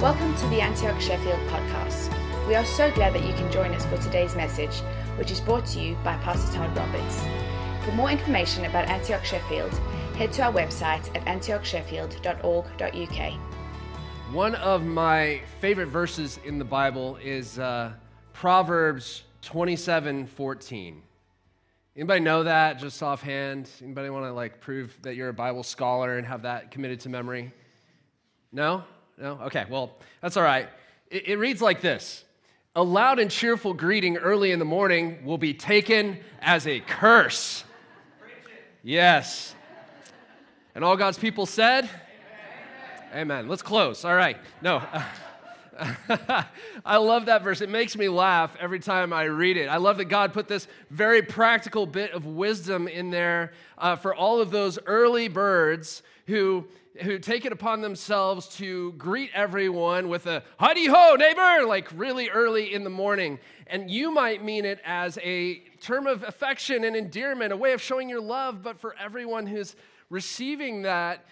Welcome to the Antioch Sheffield podcast. We are so glad that you can join us for today's message, which is brought to you by Pastor Todd Roberts. For more information about Antioch Sheffield, head to our website at antiochsheffield.org.uk. One of my favorite verses in the Bible is uh, Proverbs 27 14. Anybody know that just offhand? Anybody want to like prove that you're a Bible scholar and have that committed to memory? No? No? Okay, well, that's all right. It, it reads like this A loud and cheerful greeting early in the morning will be taken as a curse. Yes. And all God's people said, Amen. Amen. Let's close. All right. No. I love that verse. It makes me laugh every time I read it. I love that God put this very practical bit of wisdom in there uh, for all of those early birds who who take it upon themselves to greet everyone with a howdy ho, neighbor, like really early in the morning. And you might mean it as a term of affection and endearment, a way of showing your love, but for everyone who's receiving that,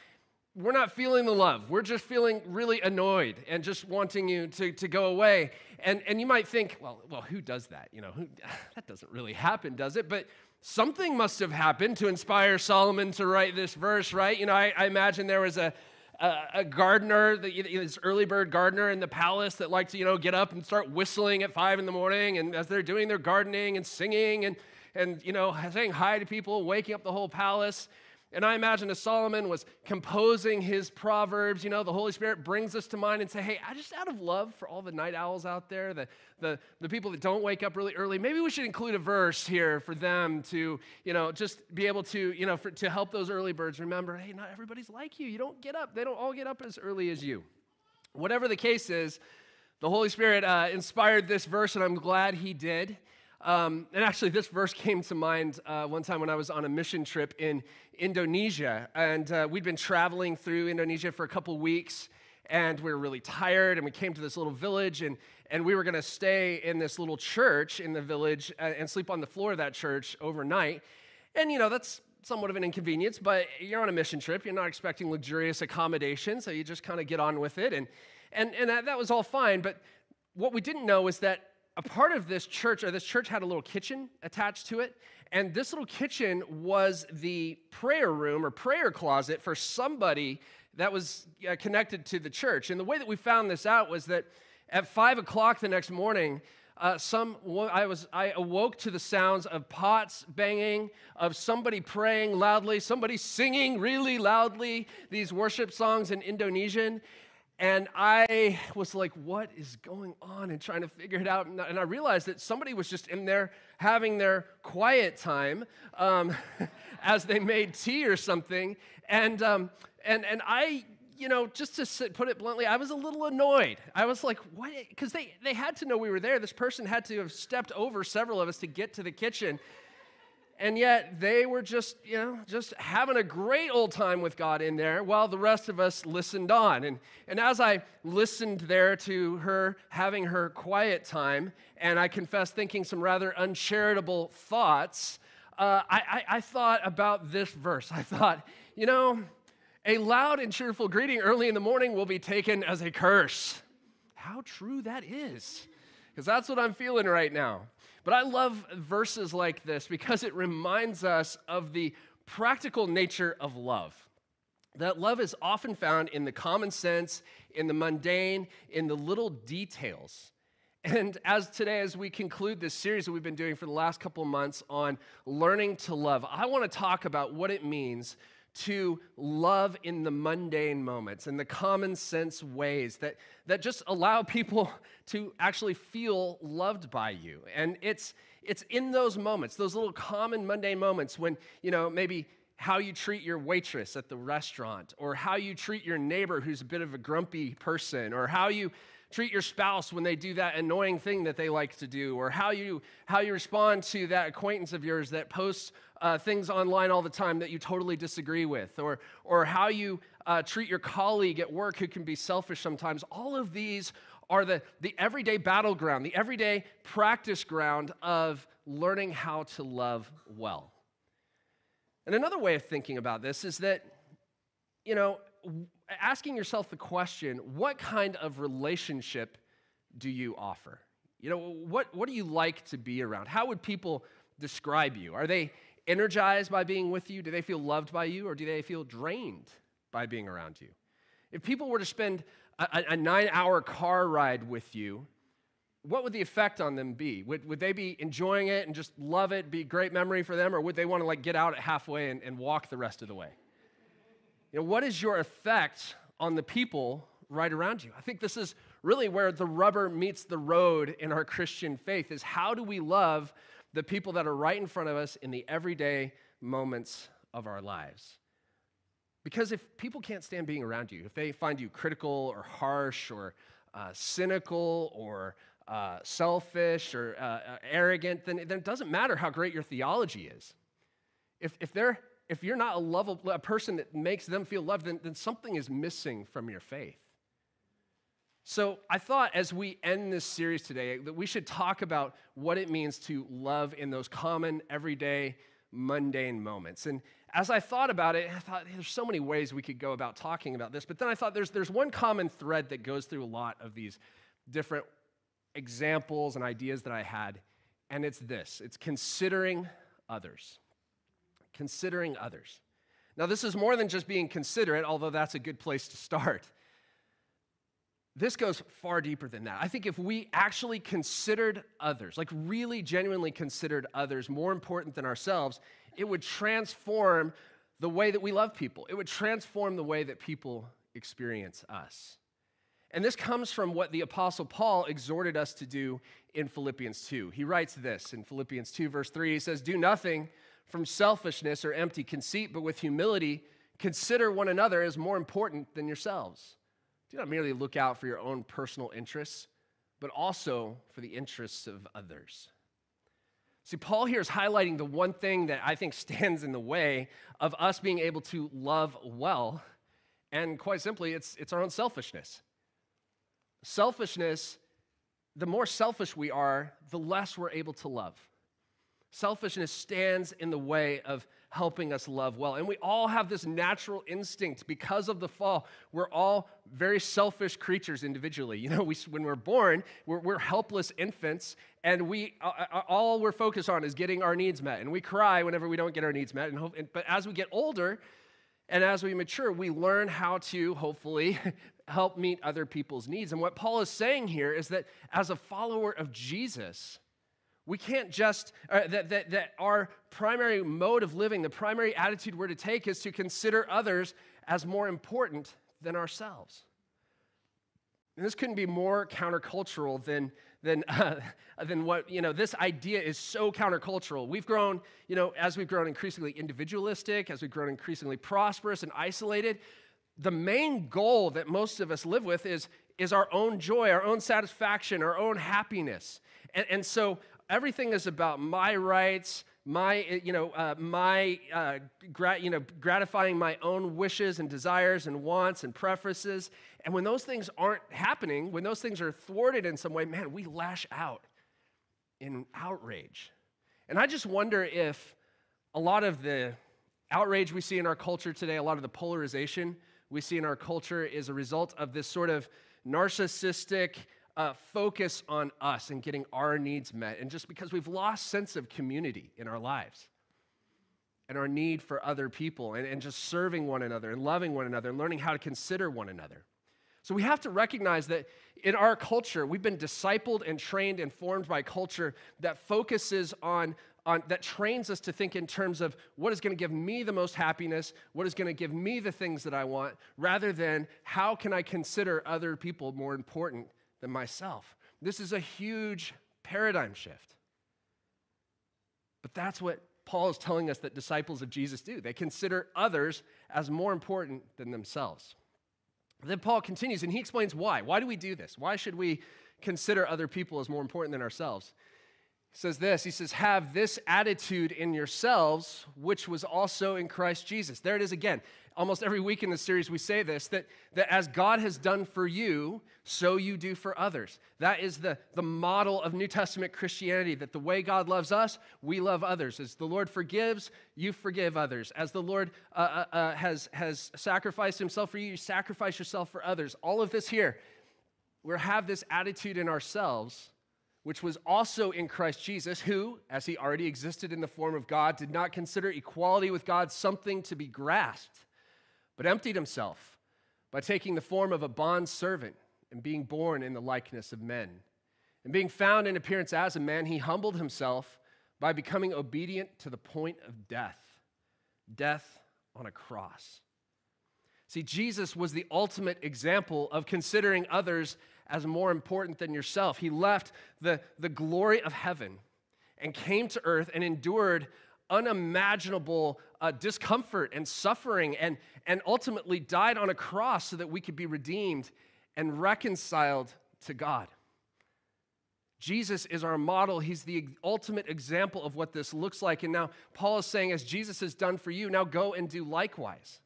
we're not feeling the love. We're just feeling really annoyed and just wanting you to, to go away. And, and you might think, well, well, who does that? You know, who, that doesn't really happen, does it? But something must have happened to inspire Solomon to write this verse, right? You know, I, I imagine there was a, a, gardener, this early bird gardener in the palace that liked to, you know, get up and start whistling at five in the morning, and as they're doing their gardening and singing and, and you know, saying hi to people, waking up the whole palace. And I imagine as Solomon was composing his proverbs, you know, the Holy Spirit brings us to mind and say, hey, I just out of love for all the night owls out there, the, the, the people that don't wake up really early, maybe we should include a verse here for them to, you know, just be able to, you know, for, to help those early birds remember, hey, not everybody's like you. You don't get up. They don't all get up as early as you. Whatever the case is, the Holy Spirit uh, inspired this verse, and I'm glad he did. Um, and actually, this verse came to mind uh, one time when I was on a mission trip in Indonesia. And uh, we'd been traveling through Indonesia for a couple weeks, and we were really tired. And we came to this little village, and, and we were going to stay in this little church in the village and, uh, and sleep on the floor of that church overnight. And, you know, that's somewhat of an inconvenience, but you're on a mission trip. You're not expecting luxurious accommodation, so you just kind of get on with it. And, and, and that, that was all fine. But what we didn't know is that a part of this church, or this church had a little kitchen attached to it. And this little kitchen was the prayer room or prayer closet for somebody that was uh, connected to the church. And the way that we found this out was that at five o'clock the next morning, uh, some I was I awoke to the sounds of pots banging, of somebody praying loudly, somebody singing really loudly these worship songs in Indonesian, and I was like, what is going on? And trying to figure it out. And I realized that somebody was just in there having their quiet time um, as they made tea or something. And, um, and, and I, you know, just to sit, put it bluntly, I was a little annoyed. I was like, what? Because they, they had to know we were there. This person had to have stepped over several of us to get to the kitchen and yet they were just you know just having a great old time with god in there while the rest of us listened on. And, and as i listened there to her having her quiet time and i confess thinking some rather uncharitable thoughts uh, I, I, I thought about this verse. I thought you know a loud and cheerful greeting early in the morning will be taken as a curse. How true that is because that's what i'm feeling right now but I love verses like this because it reminds us of the practical nature of love. That love is often found in the common sense, in the mundane, in the little details. And as today, as we conclude this series that we've been doing for the last couple of months on learning to love, I want to talk about what it means to love in the mundane moments and the common sense ways that, that just allow people to actually feel loved by you. And it's, it's in those moments, those little common mundane moments when, you know, maybe how you treat your waitress at the restaurant, or how you treat your neighbor who's a bit of a grumpy person, or how you treat your spouse when they do that annoying thing that they like to do, or how you, how you respond to that acquaintance of yours that posts uh, things online all the time that you totally disagree with, or, or how you uh, treat your colleague at work who can be selfish sometimes. All of these are the, the everyday battleground, the everyday practice ground of learning how to love well. And another way of thinking about this is that, you know, asking yourself the question what kind of relationship do you offer? You know, what, what do you like to be around? How would people describe you? Are they energized by being with you? Do they feel loved by you? Or do they feel drained by being around you? If people were to spend a, a nine hour car ride with you, what would the effect on them be? Would, would they be enjoying it and just love it, be great memory for them, or would they want to like get out at halfway and, and walk the rest of the way? You know, what is your effect on the people right around you? I think this is really where the rubber meets the road in our Christian faith is how do we love the people that are right in front of us in the everyday moments of our lives? Because if people can't stand being around you, if they find you critical or harsh or uh, cynical or uh, selfish or uh, uh arrogant, then, then it doesn't matter how great your theology is. If, if, they're, if you're not a, lovable, a person that makes them feel loved, then, then something is missing from your faith. So I thought as we end this series today that we should talk about what it means to love in those common, everyday, mundane moments. And as I thought about it, I thought there's so many ways we could go about talking about this. But then I thought there's, there's one common thread that goes through a lot of these different examples and ideas that I had, and it's this it's considering others. Considering others. Now, this is more than just being considerate, although that's a good place to start this goes far deeper than that. I think if we actually considered others, like really genuinely considered others more important than ourselves, it would transform the way that we love people. It would transform the way that people experience us. And this comes from what the Apostle Paul exhorted us to do in Philippians 2. He writes this in Philippians 2, verse 3. He says, Do nothing from selfishness or empty conceit, but with humility, consider one another as more important than yourselves. Do not merely look out for your own personal interests, but also for the interests of others. See, Paul here is highlighting the one thing that I think stands in the way of us being able to love well. And quite simply, it's, it's our own selfishness. Selfishness, the more selfish we are, the less we're able to love. Selfishness stands in the way of helping us love well. And we all have this natural instinct because of the fall. We're all very selfish creatures individually. You know, we, when we're born, we're, we're helpless infants, and we all we're focused on is getting our needs met. And we cry whenever we don't get our needs met. And, and but as we get older, and as we mature, we learn how to hopefully help meet other people's needs. And what Paul is saying here is that as a follower of Jesus, we can't just, uh, that, that, that our primary mode of living, the primary attitude we're to take is to consider others as more important than ourselves. And this couldn't be more countercultural than, than, uh, than what, you know, this idea is so countercultural. We've grown, you know, as we've grown increasingly individualistic, as we've grown increasingly prosperous and isolated, the main goal that most of us live with is, is our own joy, our own satisfaction, our own happiness. And, and so everything is about my rights, my, eh, you know, uh, my, uh, grat, you know, gratifying my own wishes and desires and wants and preferences. And when those things aren't happening, when those things are thwarted in some way, man, we lash out in outrage. And I just wonder if a lot of the outrage we see in our culture today, a lot of the polarization we see in our culture is a result of this sort of narcissistic, uh, focus on us and getting our needs met, and just because we've lost sense of community in our lives and our need for other people and, and just serving one another and loving one another and learning how to consider one another. So we have to recognize that in our culture, we've been discipled and trained and formed by culture that focuses on, on that trains us to think in terms of what is going to give me the most happiness, what is going to give me the things that I want, rather than how can I consider other people more important than myself. This is a huge paradigm shift. But that's what Paul is telling us that disciples of Jesus do. They consider others as more important than themselves. Then Paul continues and he explains why. Why do we do this? Why should we consider other people as more important than ourselves? Says this He says, Have this attitude in yourselves, which was also in Christ Jesus. There it is again. almost every week in the series, we say this that, that as God has done for you, so you do for others. That is the, the model of New Testament Christianity that the way God loves us, we love others. As the Lord forgives, you forgive others. As the Lord uh, uh, uh has, has sacrificed himself for you, you sacrifice yourself for others. All of this here, we have this attitude in ourselves which was also in Christ Jesus, who, as he already existed in the form of God, did not consider equality with God something to be grasped, but emptied himself by taking the form of a bond servant and being born in the likeness of men. And being found in appearance as a man, he humbled himself by becoming obedient to the point of death death on a cross. See, Jesus was the ultimate example of considering others as more important than yourself. He left the, the glory of heaven and came to earth and endured unimaginable uh, discomfort and suffering and, and ultimately died on a cross so that we could be redeemed and reconciled to God. Jesus is our model. He's the ultimate example of what this looks like. And now Paul is saying, as Jesus has done for you, now go and do likewise.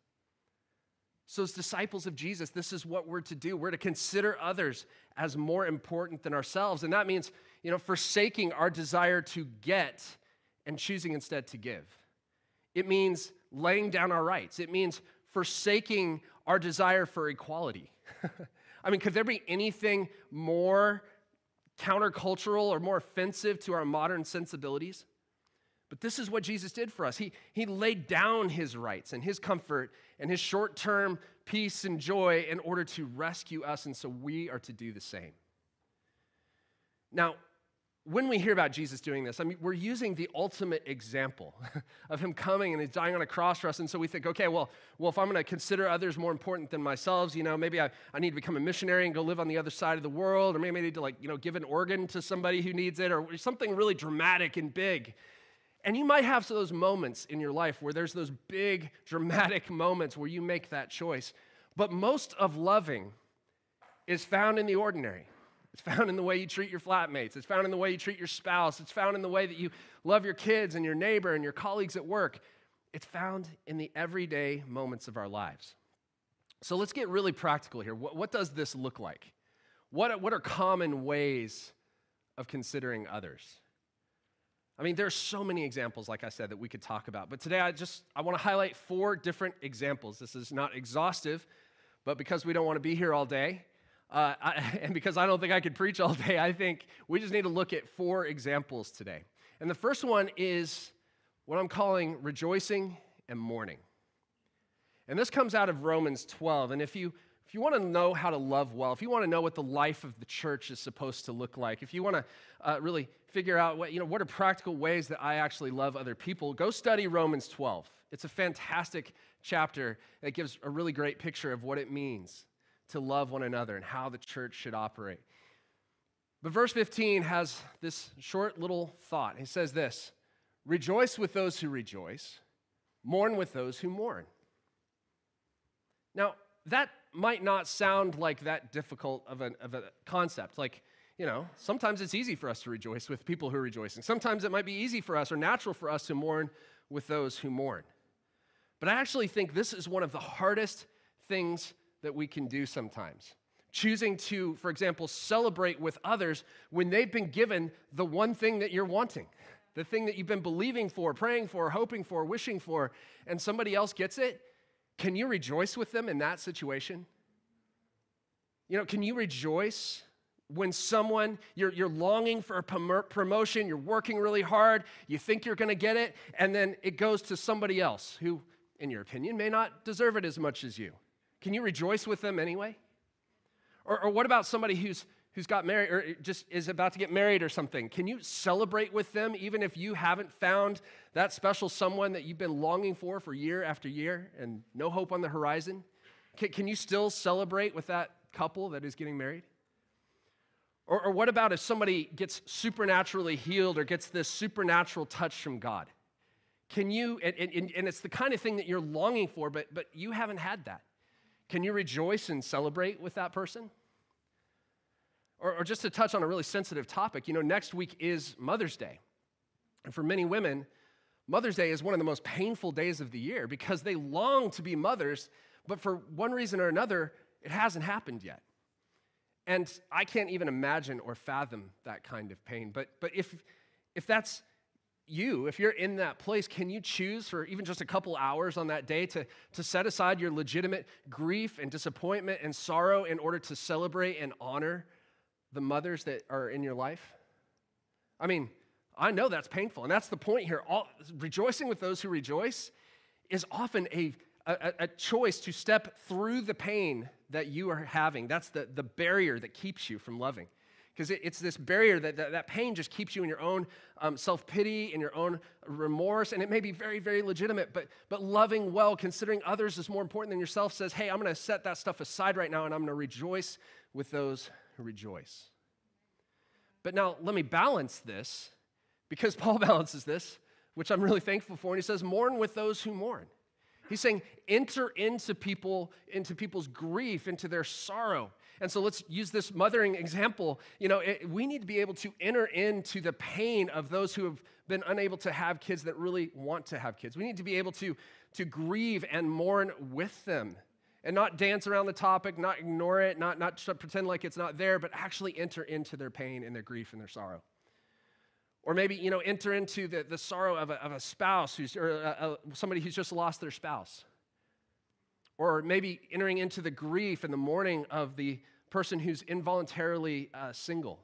So, as disciples of Jesus, this is what we're to do. We're to consider others as more important than ourselves. And that means, you know, forsaking our desire to get and choosing instead to give. It means laying down our rights. It means forsaking our desire for equality. I mean, could there be anything more countercultural or more offensive to our modern sensibilities? But this is what Jesus did for us. He, he laid down his rights and his comfort and his short term peace and joy in order to rescue us, and so we are to do the same. Now, when we hear about Jesus doing this, I mean, we're using the ultimate example of him coming and he's dying on a cross for us. And so we think, okay, well, well if I'm going to consider others more important than myself, you know, maybe I, I need to become a missionary and go live on the other side of the world, or maybe I need to, like, you know, give an organ to somebody who needs it, or something really dramatic and big. And you might have those moments in your life where there's those big, dramatic moments where you make that choice. But most of loving is found in the ordinary. It's found in the way you treat your flatmates. It's found in the way you treat your spouse. It's found in the way that you love your kids and your neighbor and your colleagues at work. It's found in the everyday moments of our lives. So let's get really practical here. What, what does this look like? What, what are common ways of considering others? I mean, there are so many examples, like I said, that we could talk about. But today, I just I want to highlight four different examples. This is not exhaustive, but because we don't want to be here all day, uh, I, and because I don't think I could preach all day, I think we just need to look at four examples today. And the first one is what I'm calling rejoicing and mourning. And this comes out of Romans 12. And if you if you want to know how to love well, if you want to know what the life of the church is supposed to look like, if you want to uh, really figure out what, you know, what are practical ways that I actually love other people, go study Romans 12. It's a fantastic chapter that gives a really great picture of what it means to love one another and how the church should operate. But verse 15 has this short little thought. He says this Rejoice with those who rejoice, mourn with those who mourn. Now, that might not sound like that difficult of a, of a concept. Like, you know, sometimes it's easy for us to rejoice with people who are rejoicing. Sometimes it might be easy for us or natural for us to mourn with those who mourn. But I actually think this is one of the hardest things that we can do sometimes. Choosing to, for example, celebrate with others when they've been given the one thing that you're wanting, the thing that you've been believing for, praying for, hoping for, wishing for, and somebody else gets it can you rejoice with them in that situation? You know, can you rejoice when someone, you're, you're longing for a promotion, you're working really hard, you think you're gonna get it, and then it goes to somebody else who, in your opinion, may not deserve it as much as you? Can you rejoice with them anyway? Or, or what about somebody who's who's got married or just is about to get married or something, can you celebrate with them even if you haven't found that special someone that you've been longing for for year after year and no hope on the horizon? Can, can you still celebrate with that couple that is getting married? Or, or what about if somebody gets supernaturally healed or gets this supernatural touch from God? Can you, and, and, and it's the kind of thing that you're longing for, but, but you haven't had that. Can you rejoice and celebrate with that person? Or, or just to touch on a really sensitive topic, you know, next week is Mother's Day. And for many women, Mother's Day is one of the most painful days of the year because they long to be mothers, but for one reason or another, it hasn't happened yet. And I can't even imagine or fathom that kind of pain. But, but if, if that's you, if you're in that place, can you choose for even just a couple hours on that day to, to set aside your legitimate grief and disappointment and sorrow in order to celebrate and honor the mothers that are in your life? I mean, I know that's painful, and that's the point here. All, rejoicing with those who rejoice is often a, a, a choice to step through the pain that you are having. That's the, the barrier that keeps you from loving because it, it's this barrier that, that, that pain just keeps you in your own um, self-pity and your own remorse and it may be very very legitimate but but loving well considering others is more important than yourself says hey i'm going to set that stuff aside right now and i'm going to rejoice with those rejoice but now let me balance this because paul balances this which i'm really thankful for and he says mourn with those who mourn He's saying enter into people, into people's grief, into their sorrow. And so let's use this mothering example. You know, it, we need to be able to enter into the pain of those who have been unable to have kids that really want to have kids. We need to be able to, to grieve and mourn with them and not dance around the topic, not ignore it, not, not pretend like it's not there, but actually enter into their pain and their grief and their sorrow. Or maybe, you know, enter into the, the sorrow of a, of a spouse who's, or a, a, somebody who's just lost their spouse. Or maybe entering into the grief and the mourning of the person who's involuntarily uh, single.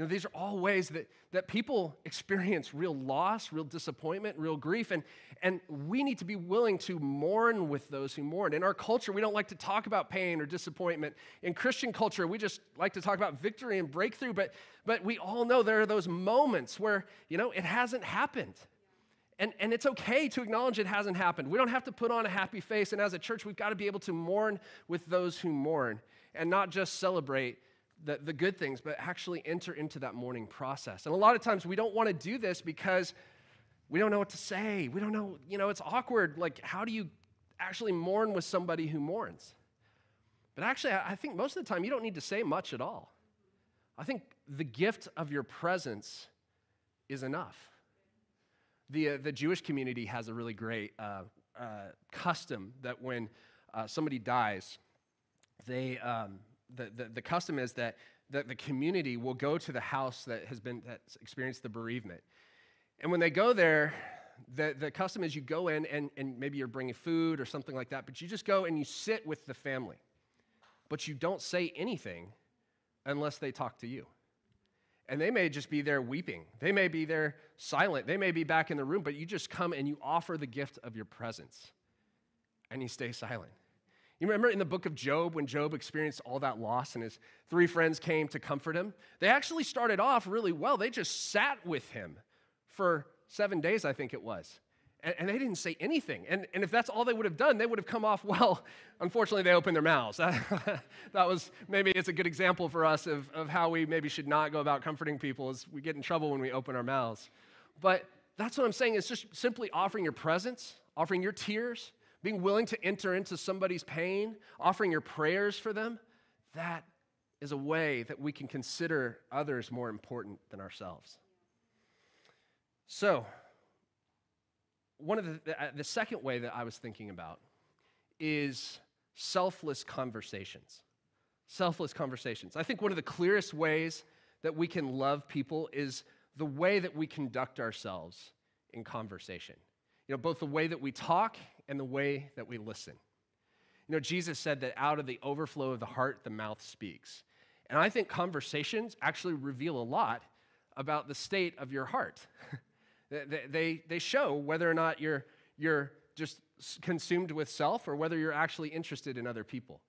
You know, these are all ways that, that people experience real loss, real disappointment, real grief, and, and we need to be willing to mourn with those who mourn. In our culture, we don't like to talk about pain or disappointment. In Christian culture, we just like to talk about victory and breakthrough, but, but we all know there are those moments where, you know, it hasn't happened. And, and it's okay to acknowledge it hasn't happened. We don't have to put on a happy face, and as a church, we've got to be able to mourn with those who mourn and not just celebrate the, the good things, but actually enter into that mourning process. And a lot of times we don't want to do this because we don't know what to say. We don't know, you know, it's awkward. Like, how do you actually mourn with somebody who mourns? But actually, I think most of the time you don't need to say much at all. I think the gift of your presence is enough. The, uh, the Jewish community has a really great uh, uh, custom that when uh, somebody dies, they, um, the, the, the custom is that the, the community will go to the house that has been that's experienced the bereavement. And when they go there, the, the custom is you go in and, and maybe you're bringing food or something like that, but you just go and you sit with the family. But you don't say anything unless they talk to you. And they may just be there weeping. They may be there silent. They may be back in the room, but you just come and you offer the gift of your presence and you stay silent. You remember in the book of Job when Job experienced all that loss and his three friends came to comfort him? They actually started off really well. They just sat with him for seven days, I think it was. And, and they didn't say anything. And, and if that's all they would have done, they would have come off well. Unfortunately, they opened their mouths. that was maybe it's a good example for us of, of how we maybe should not go about comforting people as we get in trouble when we open our mouths. But that's what I'm saying is just simply offering your presence, offering your tears, being willing to enter into somebody's pain, offering your prayers for them, that is a way that we can consider others more important than ourselves. So, one of the, the, uh, second way that I was thinking about is selfless conversations. Selfless conversations. I think one of the clearest ways that we can love people is the way that we conduct ourselves in conversation. You know, both the way that we talk and the way that we listen. You know, Jesus said that out of the overflow of the heart, the mouth speaks. And I think conversations actually reveal a lot about the state of your heart. they, they show whether or not you're, you're just consumed with self or whether you're actually interested in other people.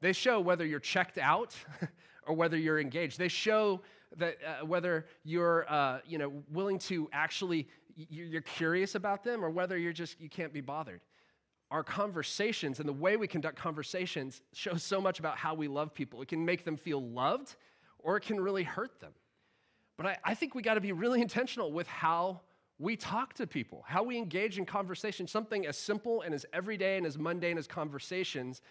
They show whether you're checked out or whether you're engaged. They show that uh, whether you're uh, you know, willing to actually you're curious about them or whether you're just, you can't be bothered. Our conversations and the way we conduct conversations shows so much about how we love people. It can make them feel loved or it can really hurt them. But I, I think we got to be really intentional with how we talk to people, how we engage in conversation. Something as simple and as everyday and as mundane as conversations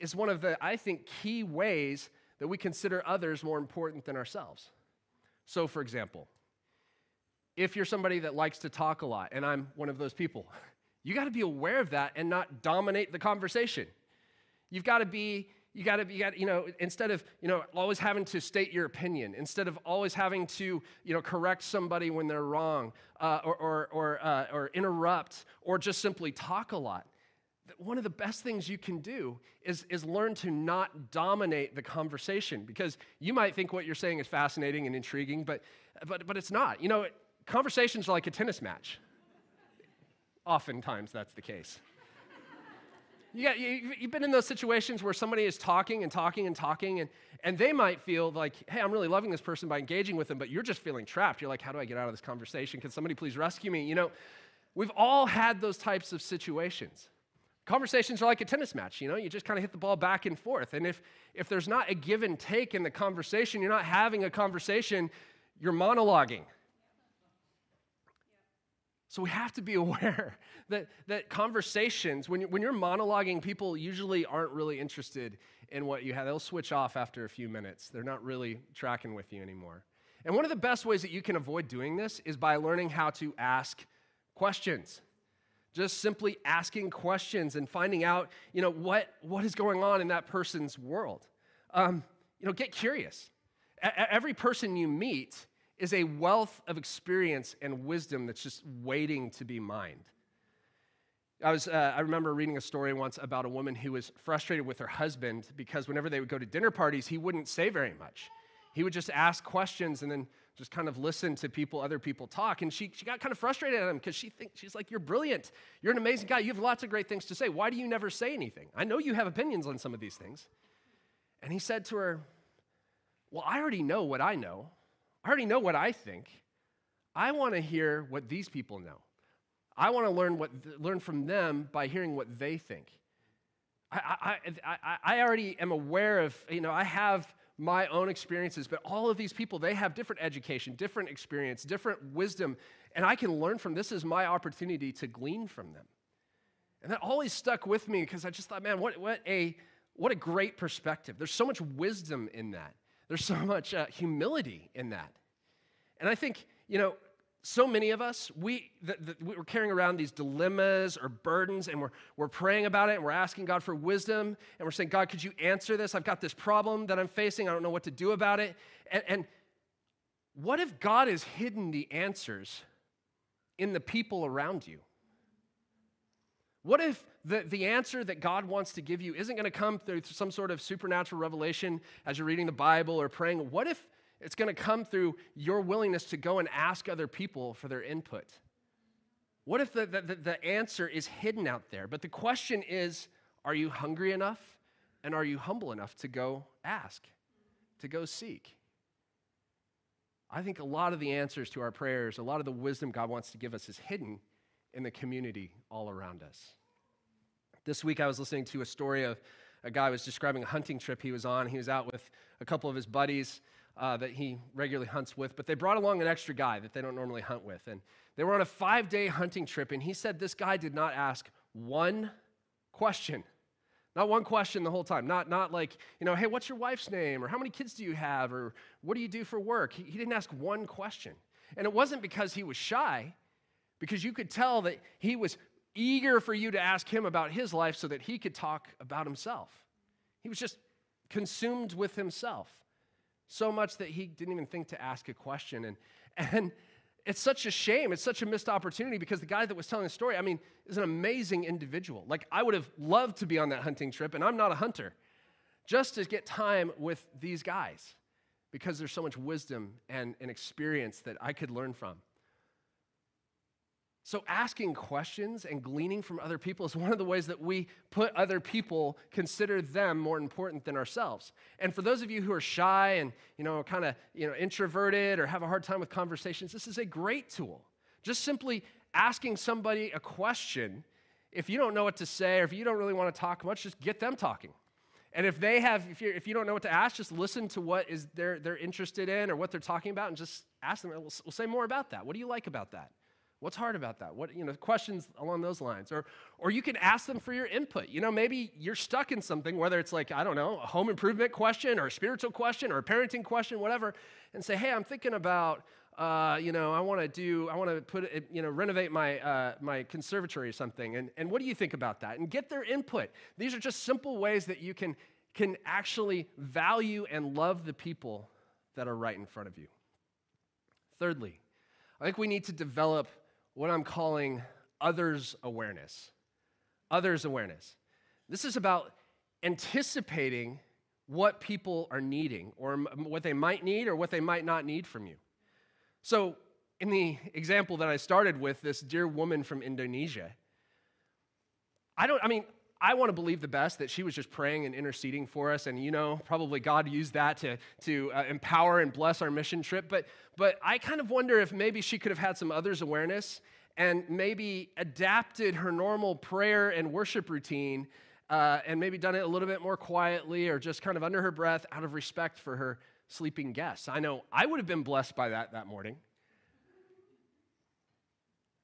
is one of the, I think, key ways that we consider others more important than ourselves. So, for example, if you're somebody that likes to talk a lot, and I'm one of those people, you got to be aware of that and not dominate the conversation. You've got to be you got to be, you gotta, you know, instead of, you know, always having to state your opinion, instead of always having to, you know, correct somebody when they're wrong, uh, or, or, or, uh, or interrupt, or just simply talk a lot. One of the best things you can do is, is learn to not dominate the conversation because you might think what you're saying is fascinating and intriguing, but, but, but it's not. You know, conversations are like a tennis match. Oftentimes that's the case. You got, you, have been in those situations where somebody is talking and talking and talking, and, and they might feel like, hey, I'm really loving this person by engaging with them, but you're just feeling trapped. You're like, how do I get out of this conversation? Can somebody please rescue me? You know, we've all had those types of situations. Conversations are like a tennis match, you know, you just kind of hit the ball back and forth. And if, if there's not a give and take in the conversation, you're not having a conversation, you're monologuing. So we have to be aware that, that conversations, when, when you're monologuing, people usually aren't really interested in what you have. They'll switch off after a few minutes. They're not really tracking with you anymore. And one of the best ways that you can avoid doing this is by learning how to ask questions. Just simply asking questions and finding out, you know, what, what is going on in that person's world. Um, you know, get curious. A- every person you meet is a wealth of experience and wisdom that's just waiting to be mined. I, was, uh, I remember reading a story once about a woman who was frustrated with her husband because whenever they would go to dinner parties, he wouldn't say very much. He would just ask questions and then just kind of listen to people, other people talk. And she, she got kind of frustrated at him because she thinks she's like, You're brilliant. You're an amazing guy. You have lots of great things to say. Why do you never say anything? I know you have opinions on some of these things. And he said to her, Well, I already know what I know. I already know what I think. I want to hear what these people know. I want to learn, what, learn from them by hearing what they think. I, I, I, I already am aware of, you know, I have my own experiences, but all of these people, they have different education, different experience, different wisdom, and I can learn from this is my opportunity to glean from them. And that always stuck with me because I just thought, man, what, what, a, what a great perspective. There's so much wisdom in that. There's so much uh, humility in that. And I think, you know, so many of us, we, the, the, we're carrying around these dilemmas or burdens, and we're, we're praying about it, and we're asking God for wisdom, and we're saying, God, could you answer this? I've got this problem that I'm facing. I don't know what to do about it. And, and what if God has hidden the answers in the people around you? What if the, the answer that God wants to give you isn't going to come through some sort of supernatural revelation as you're reading the Bible or praying? What if it's going to come through your willingness to go and ask other people for their input? What if the, the, the answer is hidden out there? But the question is are you hungry enough and are you humble enough to go ask, to go seek? I think a lot of the answers to our prayers, a lot of the wisdom God wants to give us is hidden in the community all around us. This week I was listening to a story of a guy was describing a hunting trip he was on. He was out with a couple of his buddies uh, that he regularly hunts with, but they brought along an extra guy that they don't normally hunt with. And they were on a five day hunting trip, and he said this guy did not ask one question. Not one question the whole time. Not, not like, you know, hey, what's your wife's name? Or how many kids do you have? Or what do you do for work? He, he didn't ask one question. And it wasn't because he was shy, because you could tell that he was eager for you to ask him about his life so that he could talk about himself. He was just consumed with himself so much that he didn't even think to ask a question. And, and it's such a shame. It's such a missed opportunity because the guy that was telling the story, I mean, is an amazing individual. Like, I would have loved to be on that hunting trip, and I'm not a hunter, just to get time with these guys because there's so much wisdom and, and experience that I could learn from. So, asking questions and gleaning from other people is one of the ways that we put other people, consider them more important than ourselves. And for those of you who are shy and, you know, kind of, you know, introverted or have a hard time with conversations, this is a great tool. Just simply asking somebody a question, if you don't know what to say or if you don't really want to talk much, just get them talking. And if they have, if, you if you don't know what to ask, just listen to what is they're, they're interested in or what they're talking about and just ask them. We'll, we'll say more about that. What do you like about that? What's hard about that? What, you know, questions along those lines. Or, or you can ask them for your input. You know, maybe you're stuck in something, whether it's like, I don't know, a home improvement question or a spiritual question or a parenting question, whatever, and say, hey, I'm thinking about uh, you know, I want to do, I want to put, you know, renovate my, uh, my conservatory or something. And, and what do you think about that? And get their input. These are just simple ways that you can, can actually value and love the people that are right in front of you. Thirdly, I think we need to develop what I'm calling others awareness. Others awareness. This is about anticipating what people are needing or what they might need or what they might not need from you. So, in the example that I started with, this dear woman from Indonesia, I don't, I mean, I want to believe the best that she was just praying and interceding for us, and you know, probably God used that to, to uh, empower and bless our mission trip. But, but I kind of wonder if maybe she could have had some others' awareness and maybe adapted her normal prayer and worship routine uh, and maybe done it a little bit more quietly or just kind of under her breath out of respect for her sleeping guests. I know I would have been blessed by that that morning.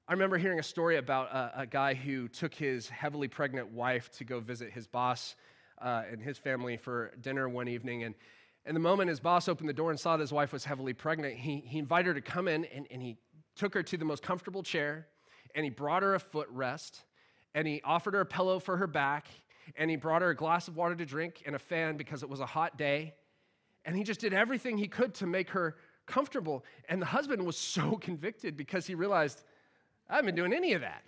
I remember hearing a story about a, a guy who took his heavily pregnant wife to go visit his boss uh, and his family for dinner one evening. And, and the moment his boss opened the door and saw that his wife was heavily pregnant, he, he invited her to come in and, and he took her to the most comfortable chair and he brought her a footrest and he offered her a pillow for her back and he brought her a glass of water to drink and a fan because it was a hot day. And he just did everything he could to make her comfortable. And the husband was so convicted because he realized, I haven't been doing any of that.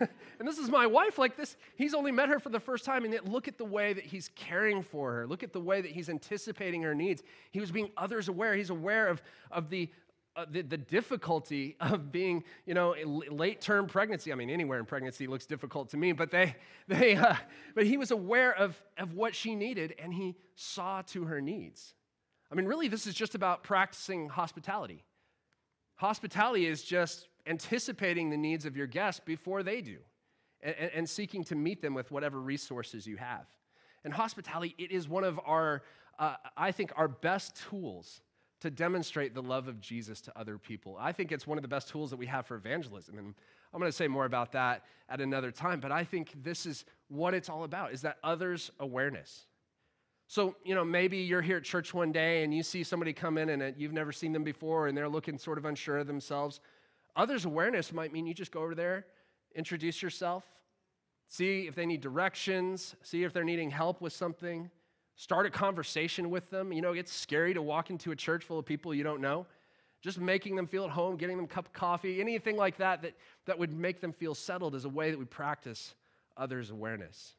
and this is my wife like this. He's only met her for the first time, and yet look at the way that he's caring for her. Look at the way that he's anticipating her needs. He was being others aware. He's aware of, of the, uh, the, the, difficulty of being, you know, late term pregnancy. I mean, anywhere in pregnancy looks difficult to me, but they, they, uh, but he was aware of, of what she needed and he saw to her needs. I mean, really, this is just about practicing hospitality. Hospitality is just anticipating the needs of your guests before they do and, and seeking to meet them with whatever resources you have. And hospitality, it is one of our, uh, I think, our best tools to demonstrate the love of Jesus to other people. I think it's one of the best tools that we have for evangelism. And I'm going to say more about that at another time, but I think this is what it's all about is that others awareness. So, you know, maybe you're here at church one day and you see somebody come in and you've never seen them before and they're looking sort of unsure of themselves. Others awareness might mean you just go over there, introduce yourself, see if they need directions, see if they're needing help with something Start a conversation with them. You know, it's scary to walk into a church full of people you don't know. Just making them feel at home, getting them a cup of coffee, anything like that, that that would make them feel settled is a way that we practice others' awareness.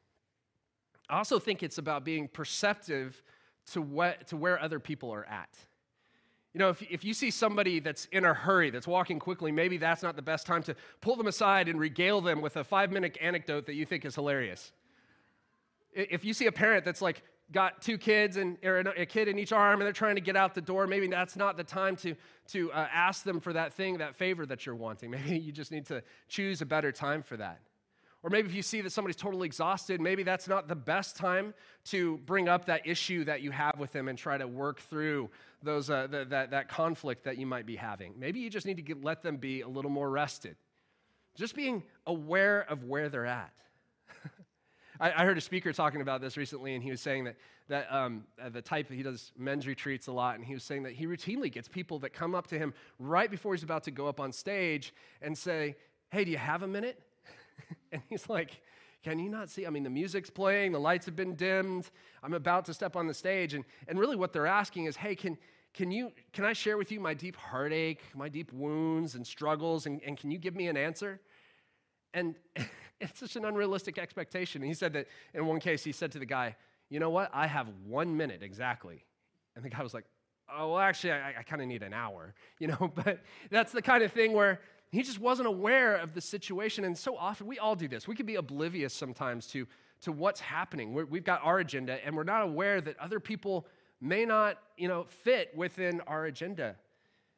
I also think it's about being perceptive to, what, to where other people are at. You know, if, if you see somebody that's in a hurry, that's walking quickly, maybe that's not the best time to pull them aside and regale them with a five minute anecdote that you think is hilarious. If you see a parent that's like got two kids and or a kid in each arm and they're trying to get out the door maybe that's not the time to to uh, ask them for that thing that favor that you're wanting maybe you just need to choose a better time for that or maybe if you see that somebody's totally exhausted maybe that's not the best time to bring up that issue that you have with them and try to work through those uh, the, that, that conflict that you might be having. Maybe you just need to get, let them be a little more rested. Just being aware of where they're at. I, I, heard a speaker talking about this recently, and he was saying that, that um, uh, the type, that he does men's retreats a lot, and he was saying that he routinely gets people that come up to him right before he's about to go up on stage and say, Hey, do you have a minute? and he's like, Can you not see? I mean, the music's playing, the lights have been dimmed, I'm about to step on the stage. And, and really, what they're asking is, Hey, can, can, you, can I share with you my deep heartache, my deep wounds and struggles, and, and can you give me an answer? And it's such an unrealistic expectation. And he said that in one case, he said to the guy, You know what? I have one minute exactly. And the guy was like, Oh, well, actually, I, I kind of need an hour, you know? But that's the kind of thing where he just wasn't aware of the situation. And so often, we all do this. We can be oblivious sometimes to, to what's happening. we we've got our agenda, and we're not aware that other people may not, you know, fit within our agenda.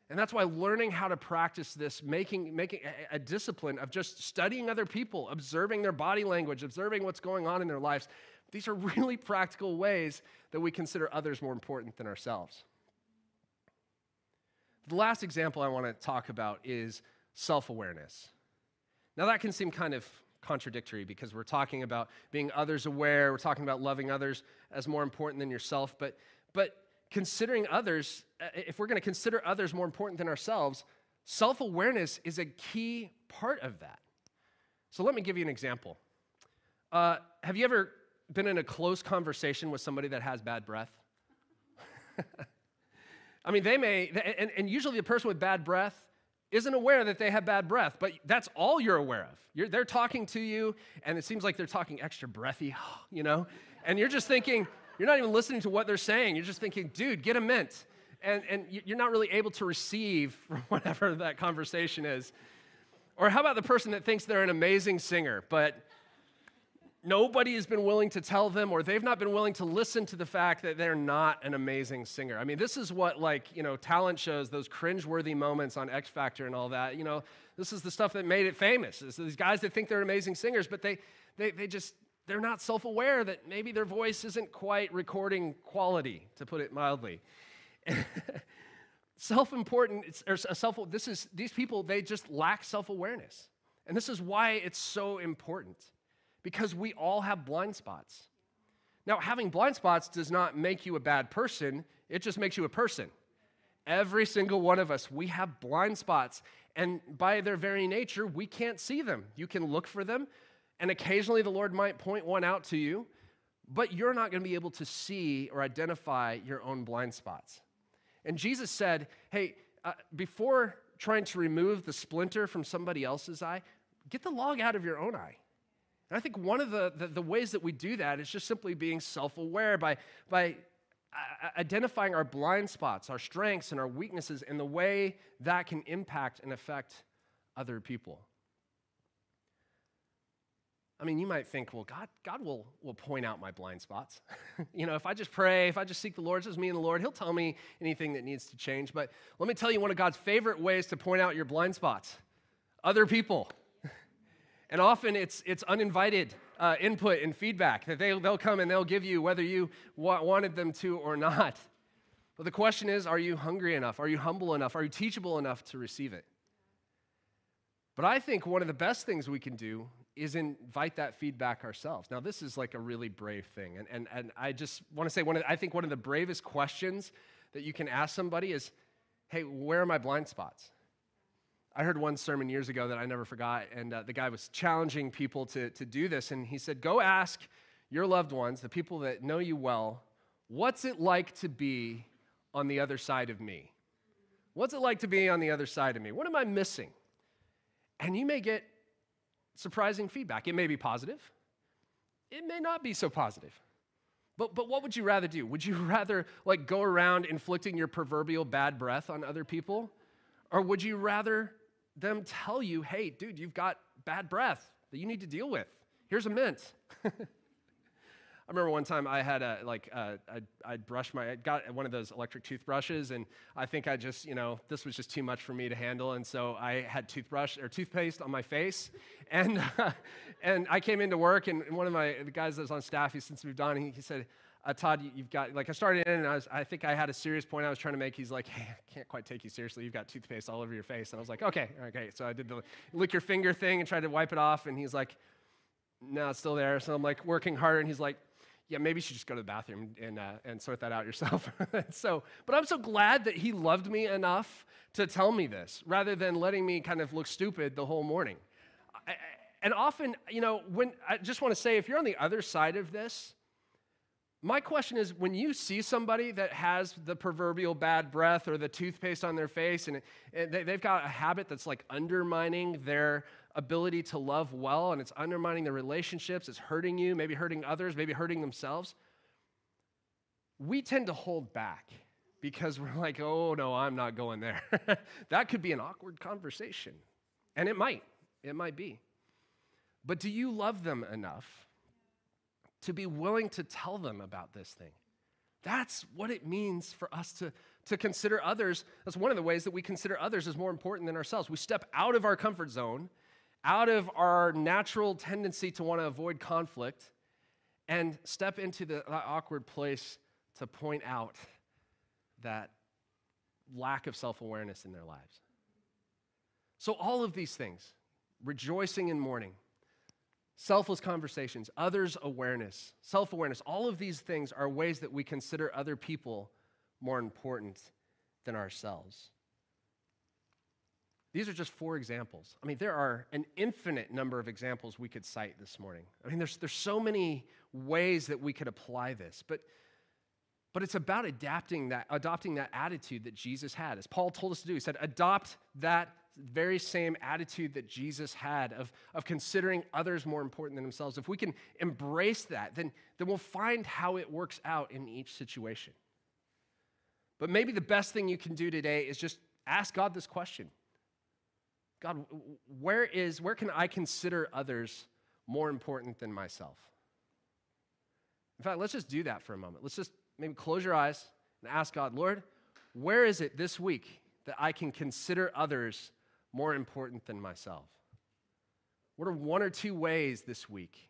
And that's why learning how to practice this, making, making a, discipline of just studying other people, observing their body language, observing what's going on in their lives, these are really practical ways that we consider others more important than ourselves. The last example I want to talk about is self awareness. Now, that can seem kind of contradictory because we're talking about being others aware, we're talking about loving others as more important than yourself, but, but considering others, uh, if we're going to consider others more important than ourselves, self awareness is a key part of that. So let me give you an example. Uh, have you ever been in a close conversation with somebody that has bad breath? I mean, they may, and, and, usually the person with bad breath isn't aware that they have bad breath, but that's all you're aware of. You're, they're talking to you, and it seems like they're talking extra breathy, you know? And you're just thinking, you're not even listening to what they're saying. You're just thinking, dude, get a mint. And, and you're not really able to receive from whatever that conversation is. Or how about the person that thinks they're an amazing singer, but nobody has been willing to tell them or they've not been willing to listen to the fact that they're not an amazing singer. I mean, this is what like, you know, talent shows, those cringeworthy moments on X Factor and all that, you know, this is the stuff that made it famous. It's these guys that think they're amazing singers, but they, they, they just, they're not self-aware that maybe their voice isn't quite recording quality, to put it mildly. self-important, or self, this is, these people, they just lack self-awareness. And this is why it's so important because we all have blind spots. Now, having blind spots does not make you a bad person, it just makes you a person. Every single one of us, we have blind spots, and by their very nature, we can't see them. You can look for them, and occasionally the Lord might point one out to you, but you're not going to be able to see or identify your own blind spots. And Jesus said, Hey, uh, before trying to remove the splinter from somebody else's eye, get the log out of your own eye. And I think one of the, the, the ways that we do that is just simply being self aware by, by uh, identifying our blind spots, our strengths, and our weaknesses, and the way that can impact and affect other people. I mean, you might think, well, God, God will, will point out my blind spots. you know, if I just pray, if I just seek the Lord, just me and the Lord, He'll tell me anything that needs to change. But let me tell you one of God's favorite ways to point out your blind spots other people. And often it's, it's uninvited uh, input and feedback that they, they'll come and they'll give you whether you wa- wanted them to or not. But the question is are you hungry enough? Are you humble enough? Are you teachable enough to receive it? But I think one of the best things we can do is invite that feedback ourselves. Now, this is like a really brave thing. And, and, and I just want to say, one of, I think one of the bravest questions that you can ask somebody is hey, where are my blind spots? I heard one sermon years ago that I never forgot, and uh, the guy was challenging people to, to do this. And he said, Go ask your loved ones, the people that know you well, what's it like to be on the other side of me? What's it like to be on the other side of me? What am I missing? And you may get surprising feedback. It may be positive, it may not be so positive. But, but what would you rather do? Would you rather like go around inflicting your proverbial bad breath on other people? Or would you rather them tell you, hey, dude, you've got bad breath that you need to deal with. Here's a mint. I remember one time I had a, like, uh, I, I brushed my, I got one of those electric toothbrushes, and I think I just, you know, this was just too much for me to handle. And so I had toothbrush or toothpaste on my face. And, uh, and I came into work, and one of my, the guys that was on staff, he, since moved on, he, he said, uh, Todd, you've got, like, I started in and I, was, I think I had a serious point I was trying to make. He's like, hey, I can't quite take you seriously. You've got toothpaste all over your face. And I was like, okay, okay. So I did the lick your finger thing and tried to wipe it off. And he's like, no, it's still there. So I'm like working harder. And he's like, yeah, maybe you should just go to the bathroom and, uh, and sort that out yourself. so, but I'm so glad that he loved me enough to tell me this rather than letting me kind of look stupid the whole morning. I, and often, you know, when I just want to say, if you're on the other side of this, my question is when you see somebody that has the proverbial bad breath or the toothpaste on their face and, they've got a habit that's like undermining their ability to love well and it's undermining their relationships, it's hurting you, maybe hurting others, maybe hurting themselves, we tend to hold back because we're like, oh no, I'm not going there. that could be an awkward conversation. And it might, it might be. But do you love them enough? To be willing to tell them about this thing. That's what it means for us to, to consider others. That's one of the ways that we consider others as more important than ourselves. We step out of our comfort zone, out of our natural tendency to want to avoid conflict, and step into the awkward place to point out that lack of self awareness in their lives. So, all of these things, rejoicing in mourning, selfless conversations, others' awareness, self awareness, all of these things are ways that we consider other people more important than ourselves. These are just four examples. I mean, there are an infinite number of examples we could cite this morning. I mean, there's, there's so many ways that we could apply this, but, but it's about adapting that, adopting that attitude that Jesus had. As Paul told us to do, he said, adopt that very same attitude that Jesus had of, of considering others more important than themselves. If we can embrace that, then, then we'll find how it works out in each situation. But maybe the best thing you can do today is just ask God this question God, where is where can I consider others more important than myself? In fact, let's just do that for a moment. Let's just maybe close your eyes and ask God, Lord, where is it this week that I can consider others more important than myself? What are one or two ways this week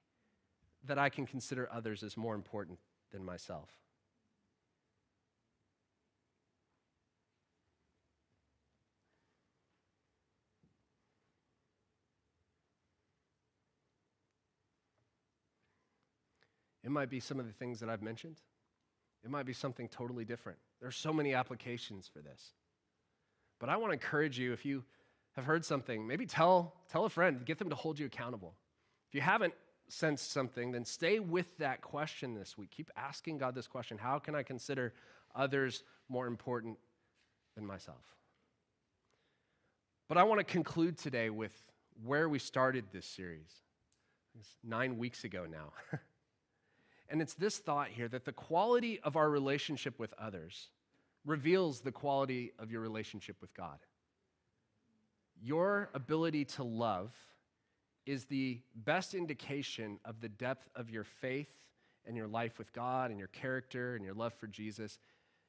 that I can consider others as more important than myself? It might be some of the things that I've mentioned. It might be something totally different. There are so many applications for this. But I want to encourage you if you have heard something, maybe tell, tell a friend, get them to hold you accountable. If you haven't sensed something, then stay with that question this week. Keep asking God this question How can I consider others more important than myself? But I want to conclude today with where we started this series. It's nine weeks ago now. And it's this thought here that the quality of our relationship with others reveals the quality of your relationship with God. Your ability to love is the best indication of the depth of your faith and your life with God and your character and your love for Jesus.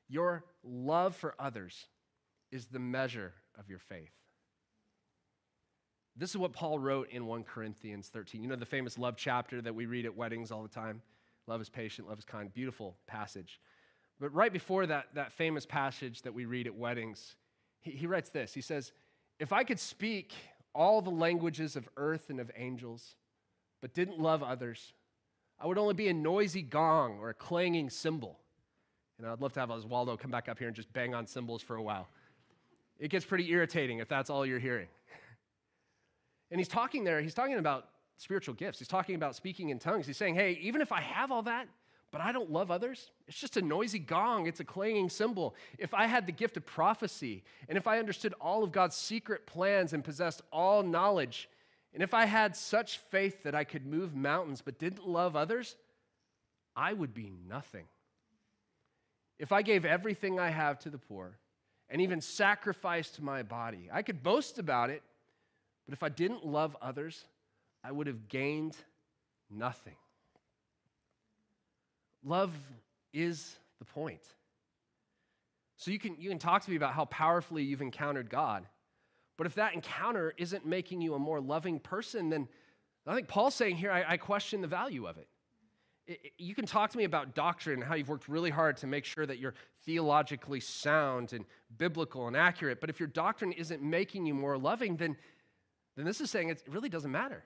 Your love for others is the measure of your faith. This is what Paul wrote in 1 Corinthians 13. You know the famous love chapter that we read at weddings all the time? Love is patient, love is kind. Beautiful passage. But right before that, that famous passage that we read at weddings, he, he writes this He says, If I could speak all the languages of earth and of angels, but didn't love others, I would only be a noisy gong or a clanging cymbal. And I'd love to have Oswaldo come back up here and just bang on cymbals for a while. It gets pretty irritating if that's all you're hearing. and he's talking there, he's talking about spiritual gifts. He's talking about speaking in tongues. He's saying, hey, even if I have all that, but I don't love others, it's just a noisy gong, it's a clanging cymbal. If I had the gift of prophecy, and if I understood all of God's secret plans and possessed all knowledge, and if I had such faith that I could move mountains but didn't love others, I would be nothing. If I gave everything I have to the poor and even sacrificed my body, I could boast about it, but if I didn't love others, I would have gained nothing. Love is the point. So you can, you can talk to me about how powerfully you've encountered God. But if that encounter isn't making you a more loving person, then I think Paul's saying here, I, I question the value of it. it. it. You can talk to me about doctrine, and how you've worked really hard to make sure that you're theologically sound and biblical and accurate. But if your doctrine isn't making you more loving, then, then this is saying it really doesn't matter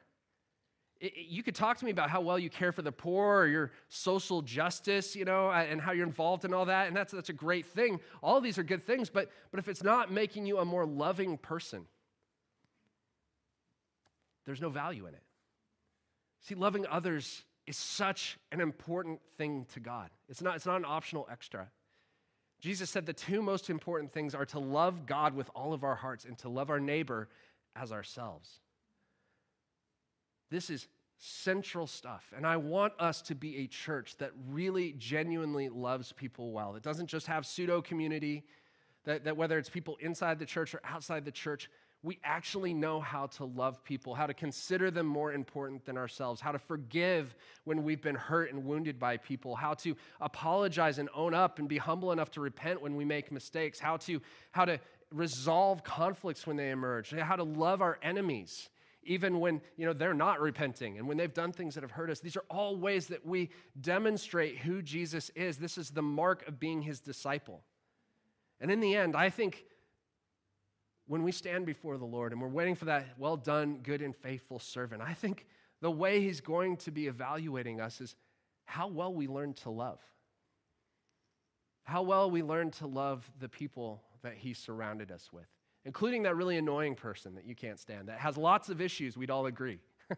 you could talk to me about how well you care for the poor or your social justice, you know, and how you're involved in all that, and that's, that's a great thing. All of these are good things, but, but if it's not making you a more loving person, there's no value in it. See, loving others is such an important thing to God. It's not, it's not an optional extra. Jesus said the two most important things are to love God with all of our hearts and to love our neighbor as ourselves. This is central stuff. And I want us to be a church that really genuinely loves people well. It doesn't just have pseudo community, that, that whether it's people inside the church or outside the church, we actually know how to love people, how to consider them more important than ourselves, how to forgive when we've been hurt and wounded by people, how to apologize and own up and be humble enough to repent when we make mistakes, how to, how to resolve conflicts when they emerge, how to love our enemies even when you know they're not repenting and when they've done things that have hurt us. These are all ways that we demonstrate who jesus is. This is the mark of being his disciple. And in the end i think when we stand before the lord and we're waiting for that well done good and faithful servant i think the way he's going to be evaluating us is how well we learn to love. How well we learn to love the people that He surrounded us with, including that really annoying person that you can't stand, that has lots of issues, we'd all agree.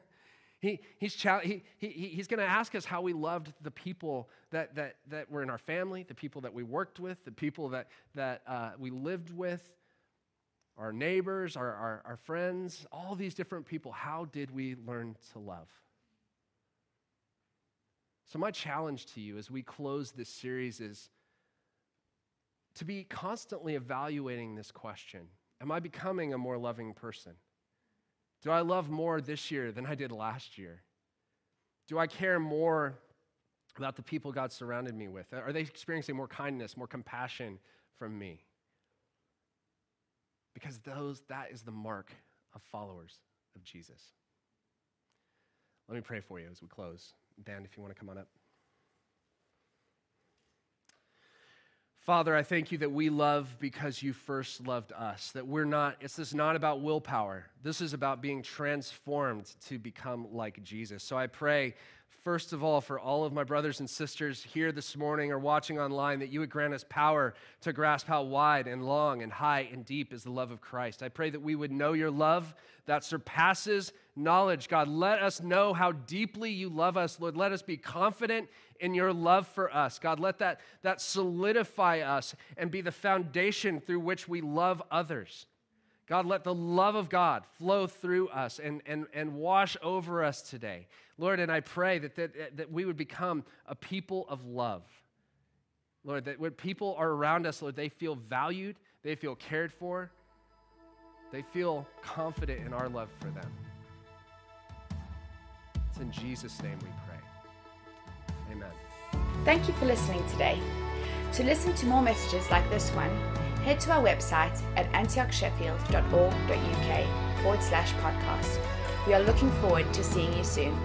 he, he's he, he, he's going to ask us how we loved the people that, that, that were in our family, the people that we worked with, the people that, that uh, we lived with, our neighbors, our, our, our friends, all these different people. How did we learn to love? So, my challenge to you as we close this series is to be constantly evaluating this question Am I becoming a more loving person? Do I love more this year than I did last year? Do I care more about the people God surrounded me with? Are they experiencing more kindness, more compassion from me? Because those, that is the mark of followers of Jesus. Let me pray for you as we close. Dan, if you want to come on up. Father, I thank you that we love because you first loved us. That we're not, it's this not about willpower. This is about being transformed to become like Jesus. So I pray, first of all, for all of my brothers and sisters here this morning or watching online, that you would grant us power to grasp how wide and long and high and deep is the love of Christ. I pray that we would know your love that surpasses knowledge. God, let us know how deeply you love us. Lord, let us be confident in your love for us. God, let that, that solidify us and be the foundation through which we love others. God, let the love of God flow through us and, and, and wash over us today. Lord, and I pray that, that, that we would become a people of love. Lord, that when people are around us, Lord, they feel valued, they feel cared for, they feel confident in our love for them. It's in Jesus' name we pray. Amen. Thank you for listening today. To listen to more messages like this one, head to our website at antiochsheffield.org.uk forward slash podcast. We are looking forward to seeing you soon.